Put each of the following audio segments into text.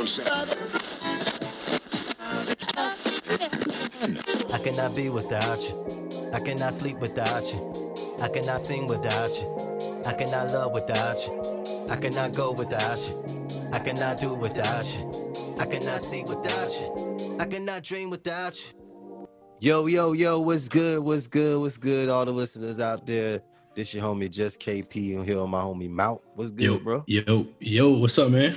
I cannot be without you. I cannot sleep without you. I cannot sing without you. I cannot love without you. I cannot go without you. I cannot do without you. I cannot see without you. I cannot dream without you. Yo, yo, yo, what's good? What's good? What's good? All the listeners out there. This your homie Just KP and here on my homie Mount. What's good, yo, bro? Yo, yo, what's up, man?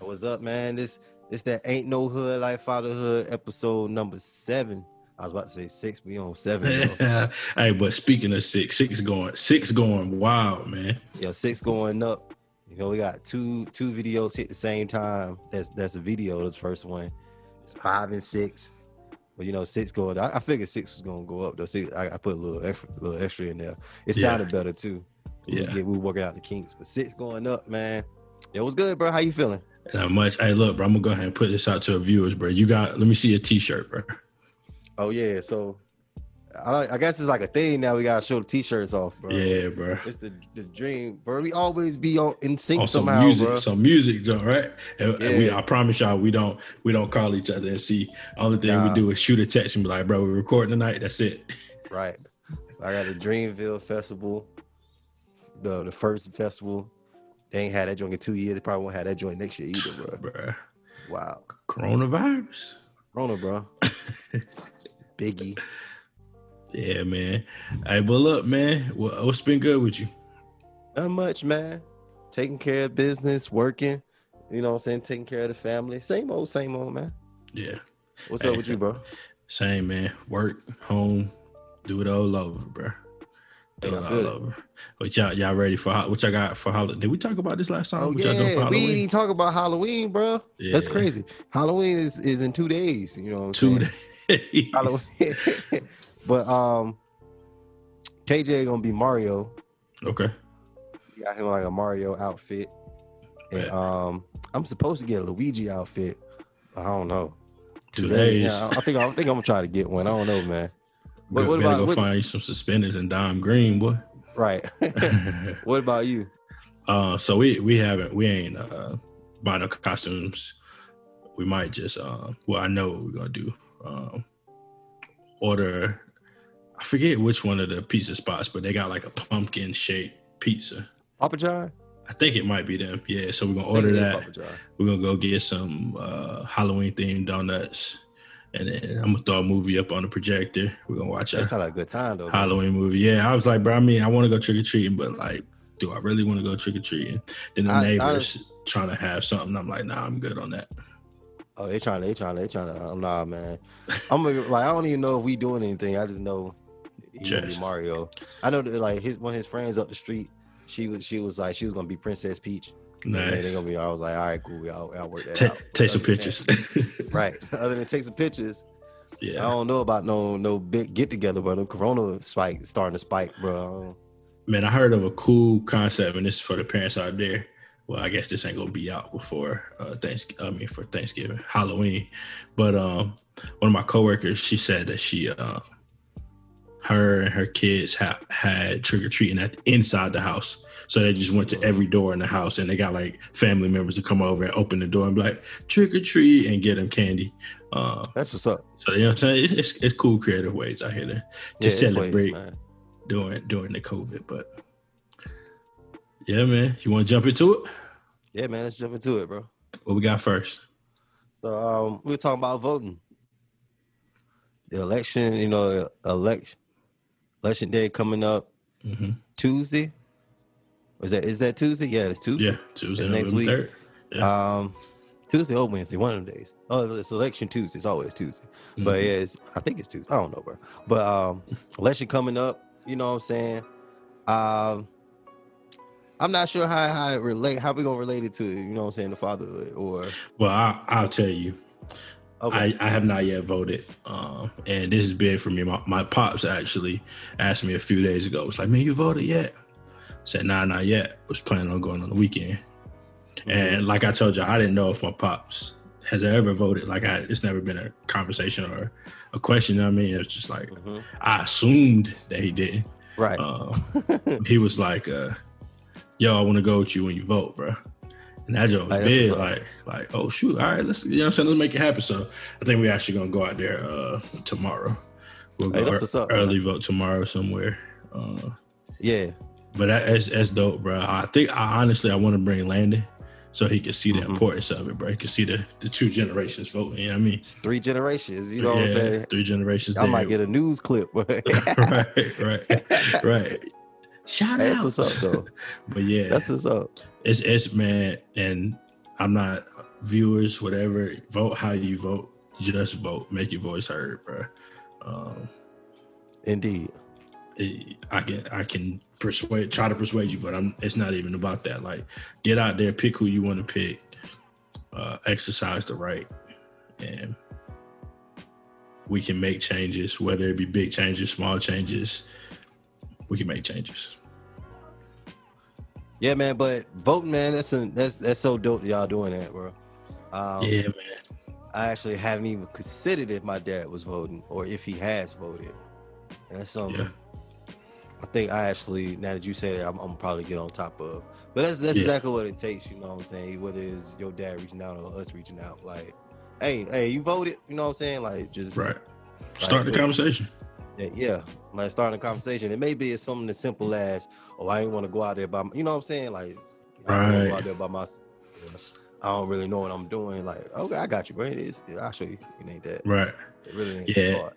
What's up, man? This this that ain't no hood like fatherhood episode number seven. I was about to say six, we on seven. hey, but speaking of six, six going, six going wild, man. Yo, six going up. You know, we got two two videos hit the same time. That's that's a video. This first one. It's five and six. But you know, six going. I, I figured six was gonna go up though. Six, I, I put a little extra, little extra in there. It Yeah. sounded better too. We was Yeah. we were working out the kinks, but six going up, man. It was good, bro. How you feeling? And how much? Hey, look, bro, I'm gonna go ahead and put this out to our viewers, bro. You got, let me see a T-shirt, bro. Oh yeah, so I, I guess it's like a thing now. We gotta show the t-shirts off, bro. Yeah, bro. It's the the dream, bro. We always be on in sync On some somehow, music, bro. some music, Joe, right? And, and we, I promise y'all, we don't, we don't call each other and see. Only thing Nah. we do is shoot a text and be like, bro, we're recording tonight. That's it. Right. I got the Dreamville Festival, the the first festival. They ain't had that joint in two years. They probably won't have that joint next year either, bro. bro. Wow. Coronavirus. Corona, bro. Biggie. Yeah, man. Hey, but look, man, what, what's been good with you? Not much, man. Taking care of business, working. You know what I'm saying? Taking care of the family. Same old, same old, man. Yeah. What's Hey. up with you, bro? Same man. Work, home, do it all over, bro. Do Hey, I it feel all over. But y'all, y'all ready for what y'all got for holiday? Did we talk about this last time? Oh yeah, we didn't even talk about Halloween, bro. That's crazy. Halloween is, is in two days. You know what I'm Two saying? days. Halloween. but um, KJ gonna be Mario. Okay. Got him like a Mario outfit, and um, I'm supposed to get a Luigi outfit. I don't know. Two Today, days. yeah, I I think I think I'm gonna try to get one. I don't know, man. What better about go what, find you some suspenders and dime green, boy. right? what about you? uh, so we we haven't we ain't uh buying no costumes. We might just uh well I know what we're gonna do. Um order I forget which one of the pizza spots, but they got like a pumpkin shaped pizza. Papa John. I think it might be them. Yeah, so we're gonna order that. We're gonna go get some uh Halloween themed donuts. And then I'm gonna throw a movie up on the projector. We're gonna watch That a sound like a good time though. man. Halloween movie. Yeah, I was like, bro, I mean, I want to go trick or treating, but like, do I really want to go trick or treating? Then the I- neighbors trying to have something. I'm like, nah, I'm good on that. Oh, they trying, they trying, they trying to. Um, nah, man. I'm gonna- like, I don't even know if we doing anything. I just know he Mario. I know that like his one of his friends up the street. She was, she was like, she was gonna be Princess Peach. Nice. they gonna be. I was like, all right, cool. I'll, I'll work that Ta- out. take some than that- pictures. right. Other than take some pictures, Yeah. I don't know about no no big get together, but the Corona spike starting to spike, bro. man, I heard of a cool concept, and this is for the parents out there. Well, I guess this ain't gonna be out before uh, Thanksgiving. I mean, for Thanksgiving, Halloween. But um, one of my coworkers, she said that she, uh, her and her kids have had trick or treating at inside the house. So they just went to every door in the house, and they got like family members to come over and open the door and be like trick or treat and get them candy. Uh, That's what's up. so you know what I'm saying? It's, it's, it's cool creative ways out here to, to Yeah, it's ways, celebrate during during the COVID. But yeah, man, you want to jump into it? Yeah, man. Let's jump into it, bro. What we got first? So um, we were talking about voting. The election, you know, election election day coming up hmm Tuesday. Is that is that Tuesday? Yeah, it's Tuesday. Yeah, Tuesday, It's next week. Yeah. Um, Tuesday or Wednesday, one of the days. Oh, it's election Tuesday. It's always Tuesday. But Mhm. yeah, it's, I think it's Tuesday. I don't know, bro. But um, election coming up. You know what I'm saying? Um, I'm not sure how how it relate. How we gonna relate it to you know what I'm saying the fatherhood or Well, I, I'll tell you, okay. I, I have not yet voted, um, and this is big for me. My, my pops actually asked me a few days ago. It's like, man, you voted yet? Said, nah, not yet. Was planning on going on the weekend. Mm-hmm. And like I told you, I didn't know if my pops has ever voted. Like I, it's never been a conversation or a question. you know what I mean, it's just like Mhm. I assumed that he didn't. right. Uh, he was like, uh, "Yo, I want to go with you when you vote, bro." And that joke was Like. Like, like, oh shoot, all right, let's you know what I'm saying, let's make it happen. So I think we're actually gonna go out there uh tomorrow. We'll Hey, go that's what's up, early vote tomorrow somewhere. Uh, Yeah. But that, that's that's dope, bro. I think I honestly I want to bring Landon so he can see the Mhm. importance of it, bro. He can see the the two generations voting. You know what I mean? It's three generations. You know yeah, what I'm saying? Three generations. I might get a news clip. right, right, right. Shout That's out. what's up, though. but yeah, That's what's up. it's it's man, and I'm not viewers, whatever. Vote how you vote. Just vote. Make your voice heard, bro. Um, Indeed. it- I can I can persuade, try to persuade you, but I'm. It's not even about that. Like, get out there, pick who you want to pick, uh, exercise the right, and we can make changes, whether it be big changes, small changes. We can make changes. Yeah, man. But voting, man, that's a, that's that's so dope. that Y'all doing that, bro. Um, yeah, man. I actually haven't even considered if my dad was voting or if he has voted. And that's something Yeah. I think I actually, now that you say that, I'm, I'm probably get on top of. But that's that's Yeah. exactly what it takes. You know what I'm saying? Whether it's your dad reaching out or us reaching out, like, hey, hey, you voted. You know what I'm saying? Like, just Right. Start the conversation. Yeah, yeah. Like starting a conversation. It may be it's something as simple as, oh, I ain't want to go out there by, my, you know what I'm saying? Like, I don't Right. go out there by myself. I don't really know what I'm doing. Like, okay, I got you, bro. It is. I'll show you. It ain't that. Right. It really ain't Yeah.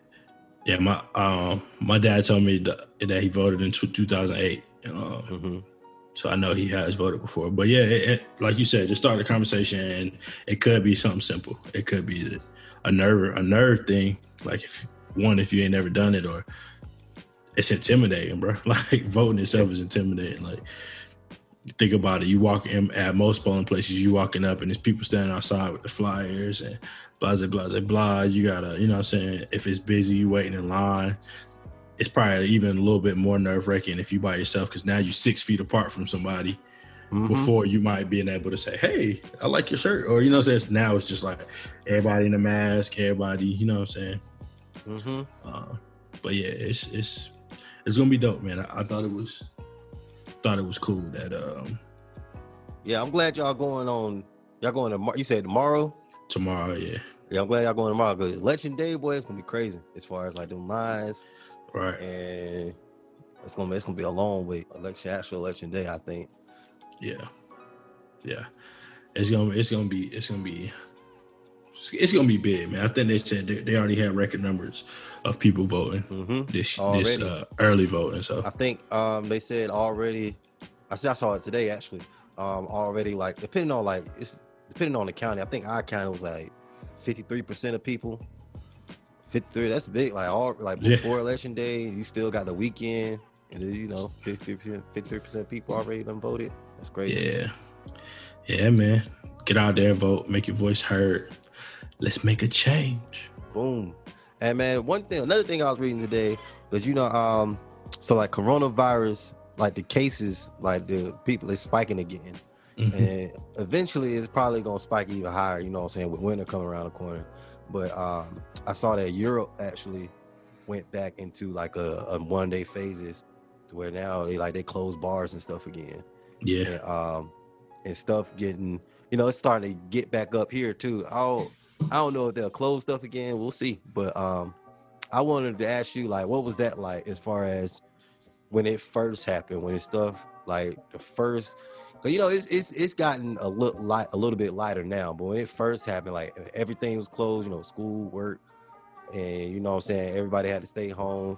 Yeah, my um my dad told me that, that he voted in two- 2008. You know, Mhm. so I know he has voted before. But yeah, it, it, like you said, just start a conversation, and it could be something simple. It could be a nerve a nerve thing. Like if one, if you ain't never done it, or it's intimidating, bro. Like voting itself is intimidating. Like think about it. You walk in at most polling places, you walking up, and there's people standing outside with the flyers and blah blah blah blah. blah. You gotta, you know what I'm saying? If it's busy, you waiting in line. It's probably even a little bit more nerve wracking if you by yourself because now you're six feet apart from somebody. Mhm. Before you might be able to say, "Hey, I like your shirt," or you know, what I'm saying now it's just like everybody in a mask, everybody, you know, what I'm saying. Mhm. Uh, but yeah, it's it's it's gonna be dope, man. I, I thought it was thought it was cool that um Yeah, I'm glad y'all going on. Y'all going to. You said tomorrow. tomorrow, yeah, Yeah, I'm glad y'all going tomorrow. Cause election day, boy, it's gonna be crazy as far as like the lines, right, and it's gonna be, it's gonna be a long wait. Election, actual election day, I think. yeah, yeah. It's gonna it's gonna be it's gonna be it's gonna be big, man. I think they said they, they already had record numbers of people voting Mm-hmm. this this uh, early voting. So I think um they said already. I see. I saw it today actually. Um, already like depending on like it's depending on the county. I think our county was like fifty three percent of people. Fifty three. That's big. Like all like Yeah. before election day, you still got the weekend, and you know fifty percent fifty three percent people already done voted. That's crazy. yeah, yeah, man. Get out there, and vote, make your voice heard. Let's make a change. Boom. And man, one thing, another thing I was reading today was you know, um, so like coronavirus, like the cases, like the people is spiking again. Mhm. and eventually it's probably gonna spike even higher. You know what I'm saying? With winter coming around the corner, but um, I saw that Europe actually went back into like a, a one day phases to where now they like they close bars and stuff again, Yeah, and um, and stuff getting you know it's starting to get back up here too. Don't I don't know if they'll close stuff again. We'll see, but um, I wanted to ask you like what was that like as far as when it first happened when it stuff like the first so you know it's it's it's gotten a little light a little bit lighter now but when it first happened like everything was closed you know school work and you know what i'm saying everybody had to stay home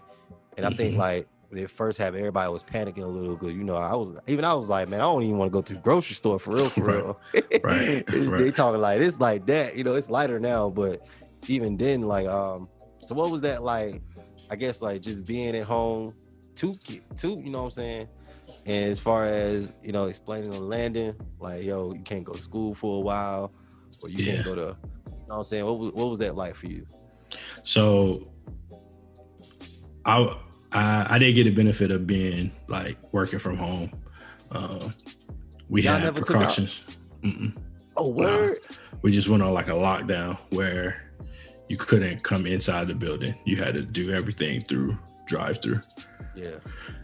and i think Mhm. like when it first happened everybody was panicking a little bit you know i was even i was like man i don't even want to go to the grocery store for real for Right. real Right, It's- they right. talking like it's like that you know it's lighter now but even then like um so what was that like i guess like just being at home two two you know what i'm saying and as far as you know explaining to landon like yo you can't go to school for a while or you Yeah. can't go to you know what i'm saying what was, what was that like for you So I, I I didn't get the benefit of being like working from home. Um, we Y'all had never took out? precautions. Oh word We just went on like a lockdown where you couldn't come inside the building. You had to do everything through drive through. yeah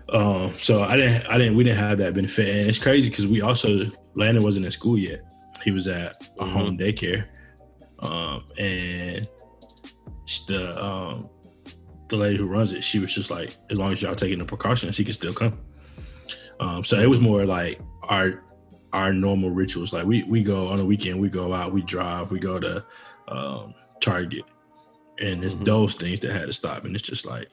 Um, so I didn't, I didn't, we didn't have that benefit, and it's crazy because we also Landon wasn't in school yet, he was at a Mhm. home daycare, um, and the um, the lady who runs it, she was just like, as long as y'all taking the precautions, she can still come. Um, so it was more like our our normal rituals. Like we we go on a weekend, we go out, we drive, we go to um, Target, and it's Mhm. those things that had to stop. And it's just like,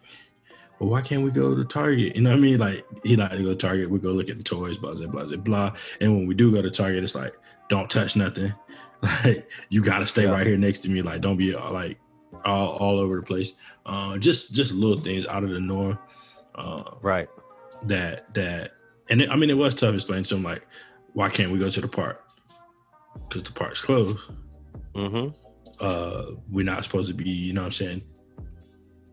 well, why can't we go to Target? You know what I mean? Like he like to go to Target, we go look at the toys, blah blah blah blah. And when we do go to Target, it's like, don't touch nothing. Like you got to stay Yeah. right here next to me. Like don't be uh, like all all over the place. Uh, just just little things out of the norm. Uh, Right. that that and it, I mean it was tough explaining to him like why can't we go to the park because the park's closed Mm-hmm. uh we're not supposed to be you know what I'm saying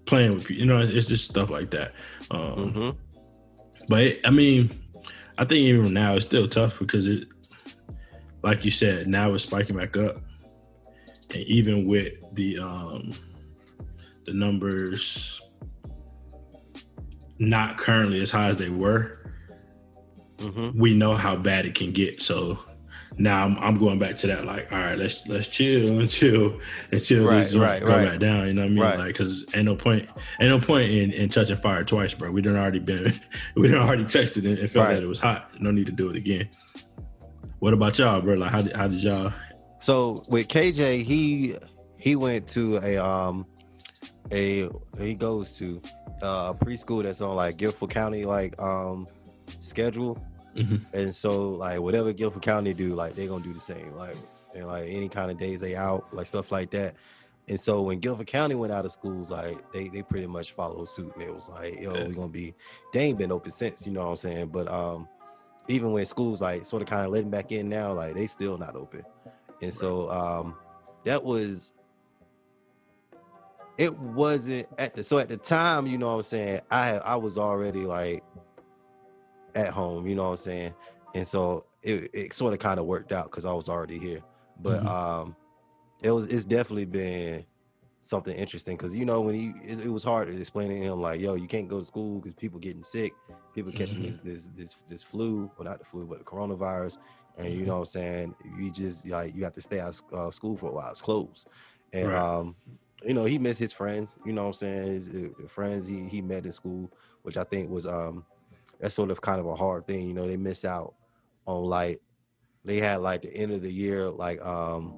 playing with people you know it's, it's just stuff like that um Mm-hmm. but it, I mean I think even now it's still tough because it like you said now it's spiking back up and even with the um the numbers not currently as high as they were Mm-hmm. we know how bad it can get. So now I'm, I'm going back to that. Like, all right, let's let's chill until until Right, joint right, go right. back down. You know what I mean? Right. Like, because ain't no point, ain't no point in, in touching fire twice, bro. We done already been, we done already touched it and, and felt that it was hot. No need to do it again. What about y'all, bro? Like, how did how did y'all? So with KJ, he he went to a um a he goes to uh, a preschool that's on like Guilford County like um schedule, Mhm. and so like whatever Guilford County do, like they're gonna do the same. Like and like any kind of days they out, like stuff like that. And so when Guilford County went out of schools, like they they pretty much followed suit, and it was like, yo, Yeah. we gonna be. They ain't been open since, you know what I'm saying? But um, even when schools like sort of kind of letting back in now, like they still not open. And so um that was it wasn't at the so at the time, you know what I'm saying, I had I was already like at home, you know what I'm saying? And so it, it sort of kind of worked out because I was already here. But Mhm. um it was it's definitely been something interesting because you know when he it, it was hard to explain to him like yo you can't go to school because people getting sick people catching Mhm. this this this this flu well not the flu but the coronavirus and you Mhm. know what i'm saying? You just like you have to stay out of uh, school for a while. It's closed. And Right. um you know he missed his friends. You know what i'm saying? His uh, friends he, he met in school which i think was um that's sort of kind of a hard thing. You know they miss out on like they had like the end of the year like um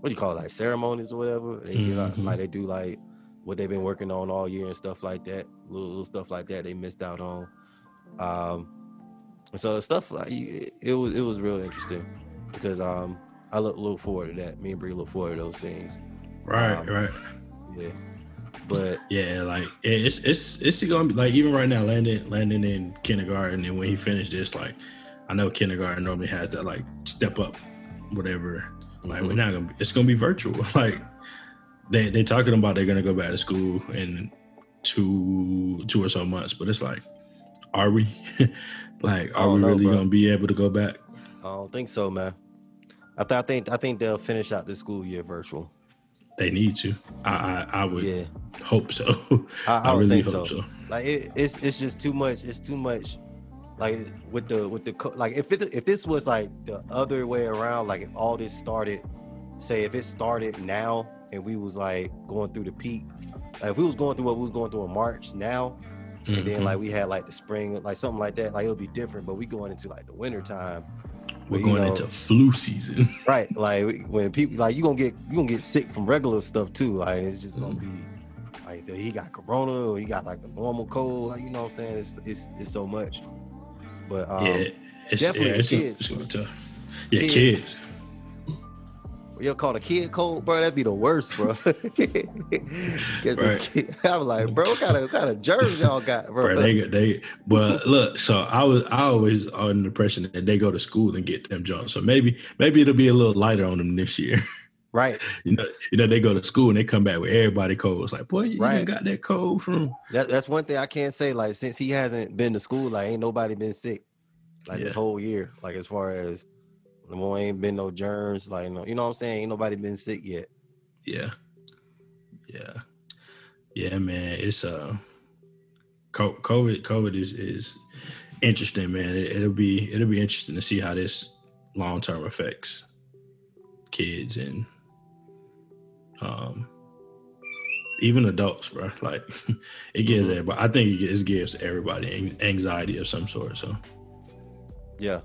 what do you call it like ceremonies or whatever. They give out Mhm. like they do like what they've been working on all year and stuff like that. Little, little stuff like that they missed out on. Um so stuff like it, it was it was real interesting because um i look look forward to that me and Bree look forward to those things Right, Um, right. yeah but Yeah, like it's it's it's gonna be like even right now, Landon Landon in kindergarten, and when he finished this, like I know kindergarten normally has that like step up, whatever. Like we're Mhm. not gonna, be, it's gonna be virtual. Like they they talking about they're gonna go back to school in two two or so months, but it's like, are we? like, are we know, really bro. gonna be able to go back? i don't think so man i, th- I think i think they'll finish out the school year virtual They need to. I I, I would yeah hope so. I, I, I, really hope so. so. Like it, it's it's just too much. It's too much. Like with the with the co- like if it if this was like the other way around, like if all this started, say if it started now and we was like going through the peak, like if we was going through what we was going through in March now, and then Mhm. like we had like the spring, like something like that, like it'll be different. But we going into like the winter time, we're going know- into flu season. right? Like when people like you gonna get you gonna get sick from regular stuff too. Like it's just gonna be like the, he got corona or he got like a normal cold. Like you know what I'm saying? It's it's, it's so much. But um, yeah, it's, definitely yeah, it's, kids, it's. Yeah, Kids. kids. You'll call a kid cold, bro. That'd be the worst, bro. Right. I'm like, bro, what kind of what kind of germs y'all got, bro? Bro, they they but look, so I was I always on the impression that they go to school and get them jobs. So maybe maybe it'll be a little lighter on them this year. right. you know, you know, they go to school and they come back with everybody cold. It's like, boy, you Right. ain't got that cold from That, that's one thing I can't say. Like since he hasn't been to school, like ain't nobody been sick like this whole year. Like as far as no ain't been no germs. Like no, you know what I'm saying? Ain't nobody been sick yet. yeah. Yeah. Yeah, man. It's uh COVID COVID is is interesting, man. It, it'll be it'll be interesting to see how this long term affects kids and um even adults, bro. Like it gives Mhm. everybody. I think it gives, gives everybody anxiety of some sort. So Yeah,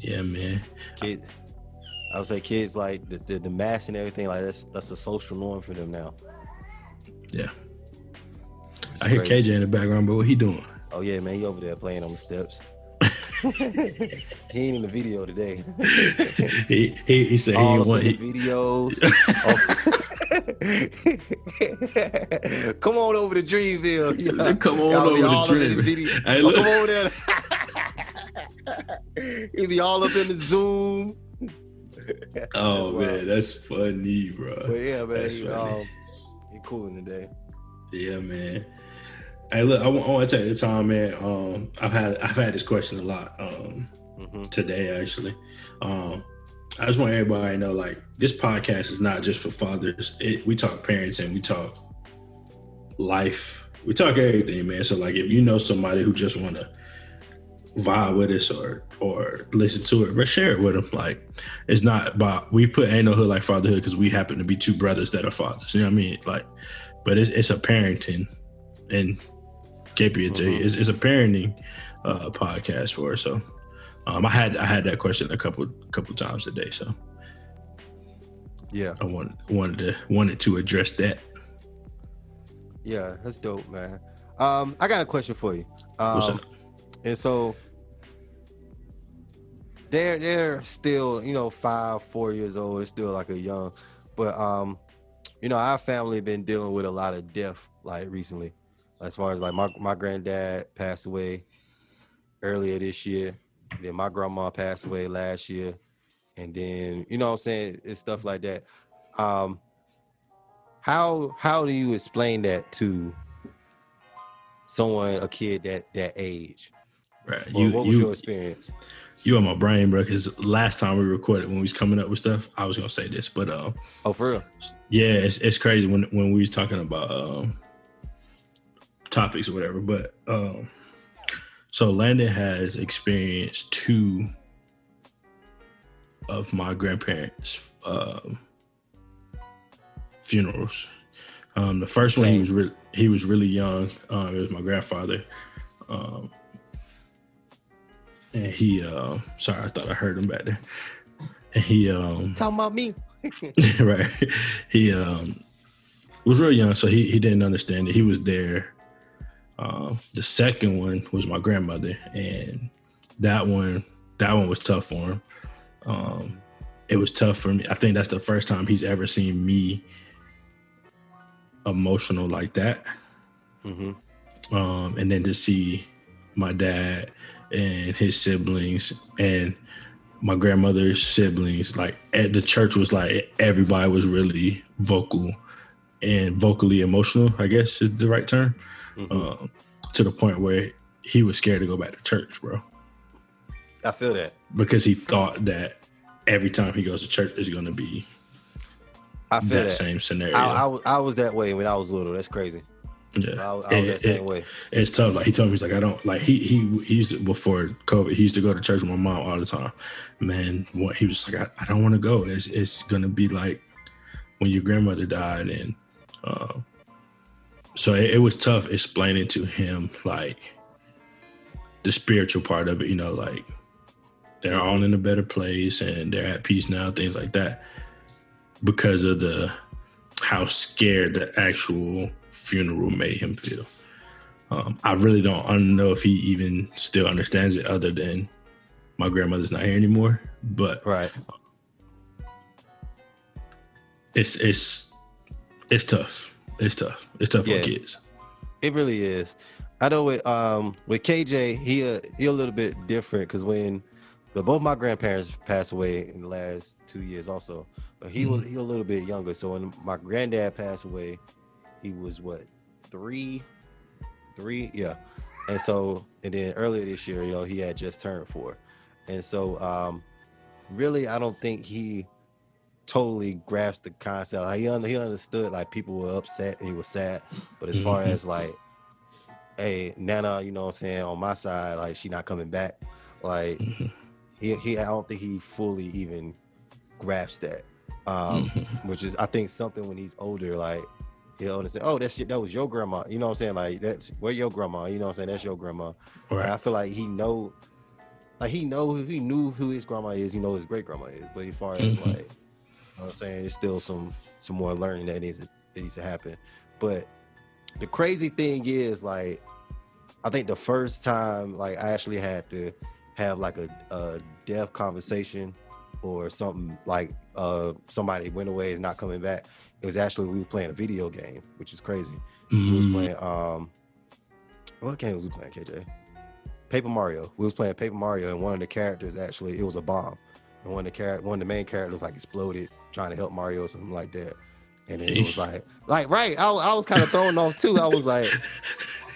yeah, man. kid. I would say kids like the, the the mask and everything like that's that's a social norm for them now. Yeah. I hear Crazy. KJ in the background, but what he doing? Oh yeah, man, he over there playing on the steps. he ain't in the video today. he, he he said he All didn't want he, videos. Come on over to Dreamville. Come on Y'all over to up in the Dreamville. video. Hey, Oh, come over there. He be all up in the Zoom. Oh man, that's funny, But bro. yeah, man, That's he, funny. um, he cooling today. Yeah, man. Hey, look, I want to take the time, man. Um, I've had I've had this question a lot. Um, hmm today actually. Um, I just want everybody to know, like, this podcast is not just for fathers. It, we talk parents and we talk life. We talk everything, man. So, like, if you know somebody who just want to vibe with us or or listen to it, but share it with them. Like, it's not about we put ain't no hood like fatherhood because we happen to be two brothers that are fathers. You know what I mean? Like, but it's it's a parenting and KP Mhm. it's, it's a parenting uh, podcast for us. So. Um, I had I had that question a couple couple times today, so Yeah, I wanted wanted to wanted to address that. yeah, that's dope, man. Um, I got a question for you. Um, and so they're they're still you know five four years old. It's still like a young but um you know our family been dealing with a lot of death like recently as far as like my, my granddad passed away earlier this year then my grandma passed away last year and then you know what i'm saying it's stuff like that. Um how how do you explain that to someone a kid that that age? Right, you what was your experience? You on my brain, bro. Because last time we recorded when we was coming up with stuff, I was gonna say this, but um, Oh, for real? yeah, it's it's crazy when when we was talking about um topics or whatever. But um, so Landon has experienced two of my grandparents' um, funerals. Um, the first one he was really he was really young. Um, it was my grandfather, um, and he. Uh, sorry, I thought I heard him back there. And he um, Talking about me? right. He um was real young, so he he didn't understand it. He was there. Um, the second one was my grandmother, and that one that one was tough for him. Um, it was tough for me. I think that's the first time he's ever seen me emotional like that. hmm Um, and then to see my dad and his siblings and my grandmother's siblings, like at the church was like everybody was really vocal and vocally emotional, I guess is the right term. hmm Um, to the point where he was scared to go back to church, bro. I feel that. Because he thought that every time he goes to church is gonna be I feel that, that. same scenario. I, I, I was that way when I was little. That's crazy. Yeah. I, was- I was It- same it- way. it's tough. Like he told me, he's like, I don't like he he he used to, before COVID, he used to go to church with my mom all the time. Man, what he was like, I, I don't want to go. It's it's gonna be like when your grandmother died, and um, so it, it was tough explaining to him like the spiritual part of it. You know, like they're all in a better place and they're at peace now, things like that, because of the how scared the actual funeral made him feel. Um, I really don't, I don't know if he even still understands it other than my grandmother's not here anymore. But Right. it's it's it's tough. It's tough. It's tough Yeah. for kids. It really is. I know with um with KJ, he uh, he a little bit different because when the, both my grandparents passed away in the last two years also, but he was he a little bit younger. So when my granddad passed away, he was what three, three, yeah. And so and then earlier this year, you know, he had just turned four, and so um really, I don't think he totally grasped the concept. Like, he un- he understood like people were upset and he was sad, but as far Mhm. as like, hey, Nana, you know what I'm saying on my side, like she not coming back, like Mhm. he he I don't think he fully even grasped that. Um, Mhm. which is I think something when he's older, like he'll understand. Oh, that's your, that was your grandma. You know what I'm saying? Like that's where your grandma. You know what I'm saying? That's your grandma. Like, I feel like he know, like he know he knew who his grandma is. He know his great grandma is. But as far as Mhm. like, you know what I'm saying, there's still some some more learning that needs to, that needs to happen. But the crazy thing is like, I think the first time like I actually had to have like a, a deaf conversation or something like uh somebody went away is not coming back. It was actually we were playing a video game, which is crazy. We was Mm, playing um what game was we playing, KJ? Paper Mario. We was playing Paper Mario and one of the characters actually it was a bomb. And one of the character one of the main characters like exploded trying to help Mario or something like that. And then it was like like right, I, I was kind of thrown off too. I was like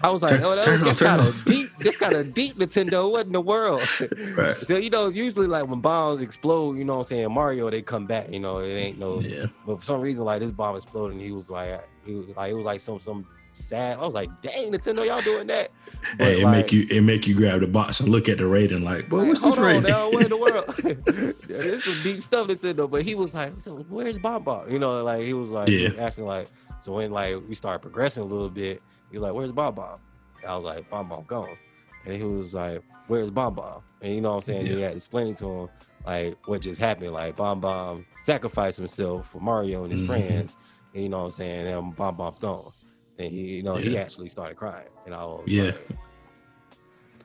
I was like, oh, that was off, kind of deep. This kind of deep, Nintendo. What in the world? right. so you know, usually like when bombs explode, you know what I'm saying, Mario they come back. You know, it ain't no Yeah. but for some reason, like this bomb exploded, and he was like, he was like, it was like some some sad. I was like, dang, Nintendo, y'all doing that? But, Hey, it like, make you it make you grab the box and look at the rating like, boy, like, what's this on rating? now, what in the world? this is deep stuff, Nintendo. But he was like, so where's Bomb Bomb? You know, like he was like Yeah. asking like, so when like we started progressing a little bit, he was like, where's Bomb Bomb? I was like, Bomb Bomb gone, and he was like, where's Bomb Bomb? And you know what I'm saying? He had to explain to him like what just happened. Like Bomb Bomb sacrificed himself for Mario and his Mhm. friends. And you know what I'm saying? And Bomb Bomb's gone. And he, you know, he actually started crying. And I was Yeah. like,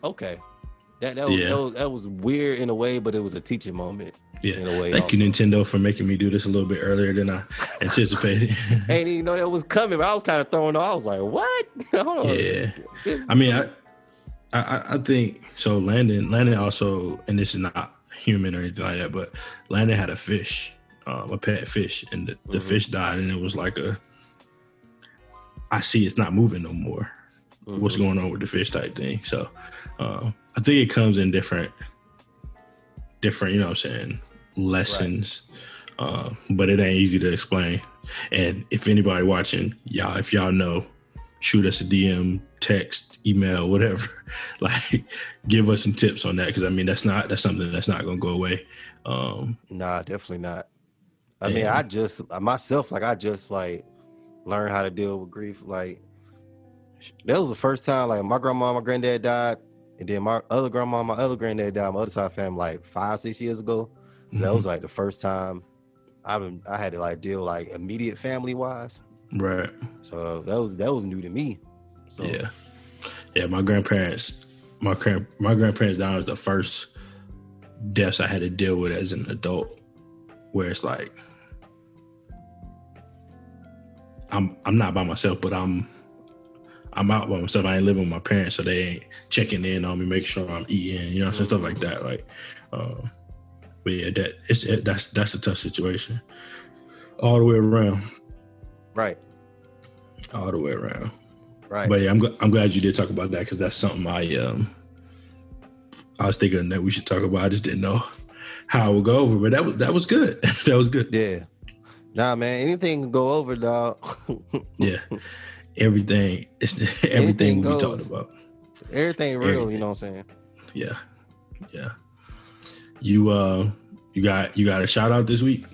okay. That that was, Yeah. that was that was weird in a way, but it was a teaching moment Yeah. in a way. Thank you. Nintendo, for making me do this a little bit earlier than I anticipated. I didn't even know that was coming. But I was kind of thrown off. I was like, what? Hold on. Yeah. I mean, I, I, I think so. Landon, Landon also, and this is not human or anything like that, but Landon had a fish, um, a pet fish, and the, the Mhm. fish died, and it was like a, I see it's not moving no more. What's Mhm. going on with the fish type thing? So, uh, I think it comes in different, different, you know, what I'm saying lessons, uh, but it ain't easy to explain. And if anybody watching, y'all, if y'all know, shoot us a DM, text, email, whatever. Like, give us some tips on that because I mean that's not that's something that's not gonna go away. Um, Nah, definitely not. I mean, I just myself, like I just like learned how to deal with grief. Like that was the first time like my grandma, my granddad died, and then my other grandma, my other granddad died. My other side of family like five, six years ago. That was mm-hmm. like the first time I been I had to like deal like immediate family wise. right. So that was that was new to me. So Yeah, yeah. My grandparents, my grand, my grandparents died was the first deaths I had to deal with as an adult, where it's like I'm I'm not by myself, but I'm I'm out by myself. I ain't living with my parents, so they ain't checking in on me, making sure I'm eating, you know, some stuff like that. Like, uh, but yeah, that it's it, that's that's a tough situation, all the way around, right, all the way around. right. But yeah, I'm gl- I'm glad you did talk about that because that's something I um I was thinking that we should talk about. I just didn't know how it would go over, but that was that was good. that was good. yeah. Nah, man, anything can go over, dog. Yeah, everything it's Anything everything we talked about. Everything real, you know what I'm saying? Yeah, yeah. You uh you got you got a shout out this week.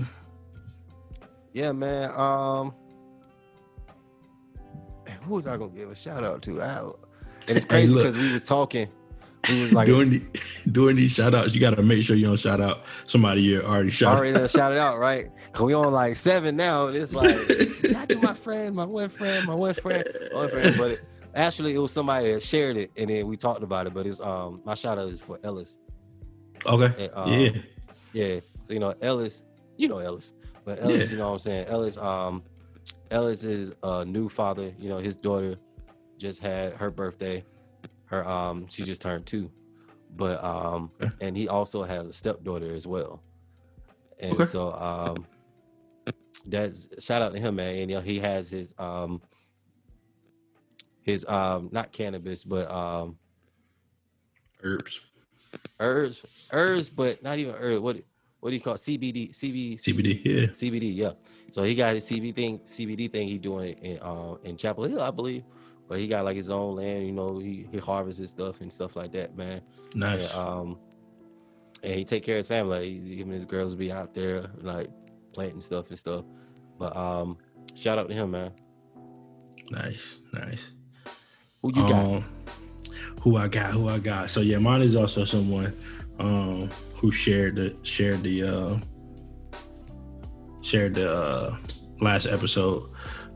Yeah, man. Um, who was I gonna give a shout out to? I, and it's crazy because we were talking. Like doing the, doing these shout outs, you got to make sure you don't shout out somebody you already shout already done shouted out, right? 'Cause we on like seven now. and It's like I do my friend, my one friend, my one friend, my one friend. But it, actually, it was somebody that shared it, and then we talked about it. But it's um my shout out is for Ellis. Okay. And, um, yeah. Yeah. So you know, Ellis, you know Ellis, but Ellis, Yeah. you know what I'm saying? Ellis, um, Ellis is a new father. You know, his daughter just had her birthday. Her um, she just turned two, but um, and he also has a stepdaughter as well. And Okay. so um, that's shout out to him, man. And you know, he has his um, his um, not cannabis, but um, Herbs. herbs, herbs, but not even herbs. What what do you call it? CBD, CB, CBD. Yeah. CBD, yeah. So he got his CBD thing, CBD thing. He doing it in uh, in Chapel Hill, I believe. But he got like his own land, you know. He he harvests his stuff and stuff like that, man. Nice. And, um, and he take care of his family. Like, he- him and his girls be out there like planting stuff and stuff. But um, shout out to him, man. Nice, nice. Who you got? Um, who I got? Who I got? So yeah, mine is also someone um, who shared the shared the uh, shared the uh, last episode.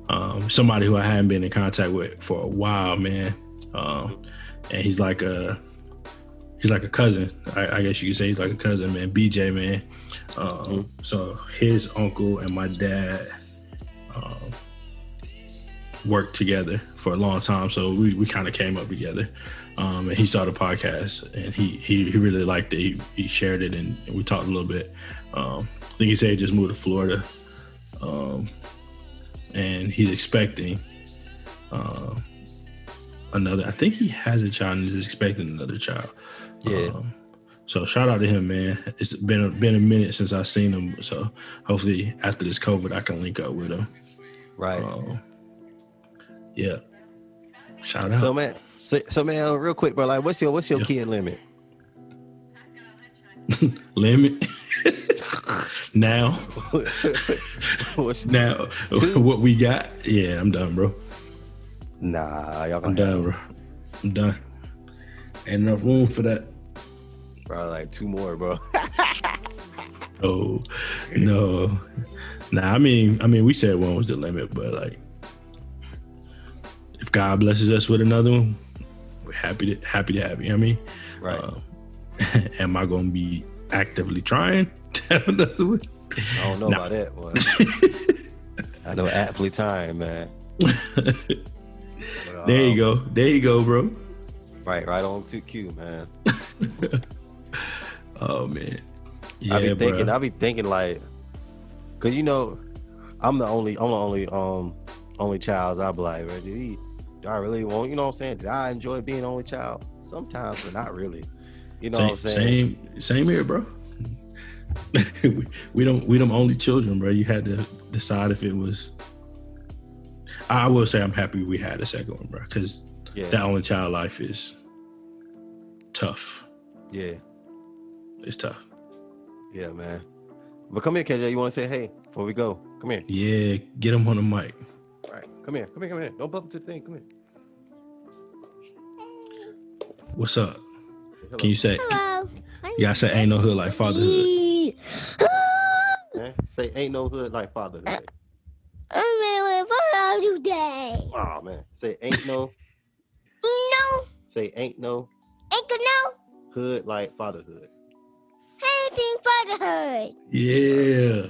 Um, somebody who I hadn't been in contact with for a while, man. Um, and he's like a he's like a cousin. I, I guess you could say he's like a cousin, man. BJ, man. Um, So his uncle and my dad um, worked together for a long time. So we, we kind of came up together. Um, and he saw the podcast and he he, he really liked it. He, he shared it and, and we talked a little bit. Um, I think he said he just moved to Florida. And he's expecting uh, another. I think he has a child and he's expecting another child. Yeah. Um, so shout out to him, man. It's been a, been a minute since I've seen him. So hopefully after this COVID, I can link up with him. Right. Um, yeah. Shout out. So man, so, so man, real quick, bro. Like, what's your what's your Yeah. kid limit? Limit. now, now, Two. what we got? Yeah, I'm done, bro. nah, y'all I'm done, bro. I'm done. Ain't enough room for that. bro. Like two more, bro. Oh no. Nah, I mean, I mean, we said one was the limit, but like, if God blesses us with another one, we're happy to happy to have you. know what I mean, right. Uh, am I gonna be actively trying another one? I don't know nah. about that one. I know aptly time, man. there you um, go. There you go, bro. Right, right on to Q, man. Oh man. Yeah, I be thinking, bro. I be thinking like, cause you know, I'm the only, I'm the only, um, only child. I be like, do, he, do I really want? You know what I'm saying? Did I enjoy being only child? Sometimes, but not really. You know same, what I'm saying? same, same here, bro. we, we don't, we don't only children, bro. You had to decide if it was. I will say I'm happy we had a second one, bro, because Yeah, that only child life is tough. yeah, It's tough. yeah, man. But come here, KJ. You want to say hey before we go? Come here. Yeah, get him on the mic. All right, come here, come here, come here. Don't bump into the thing. Come here. What's up? Hello, Can you say? Hello. You gotta say ain't no hood like fatherhood. Man. Say ain't no hood like fatherhood. I'm in for you today. Oh man. Say ain't no. No, say ain't no ain't gonna hood like fatherhood. anything for the. Yeah.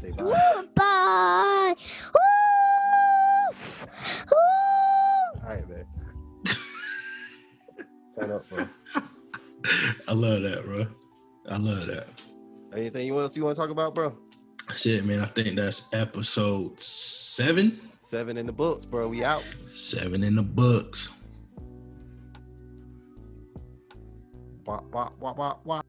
Say bye. Bye. Woo! Woo! All right, man. Turn up, bro. I love that, bro. I love that. Anything else you want to talk about, bro? Shit, man. I think that's episode seven. Seven in the books, bro. We out. Seven in the books. Wah, wah, wah, wah, wah.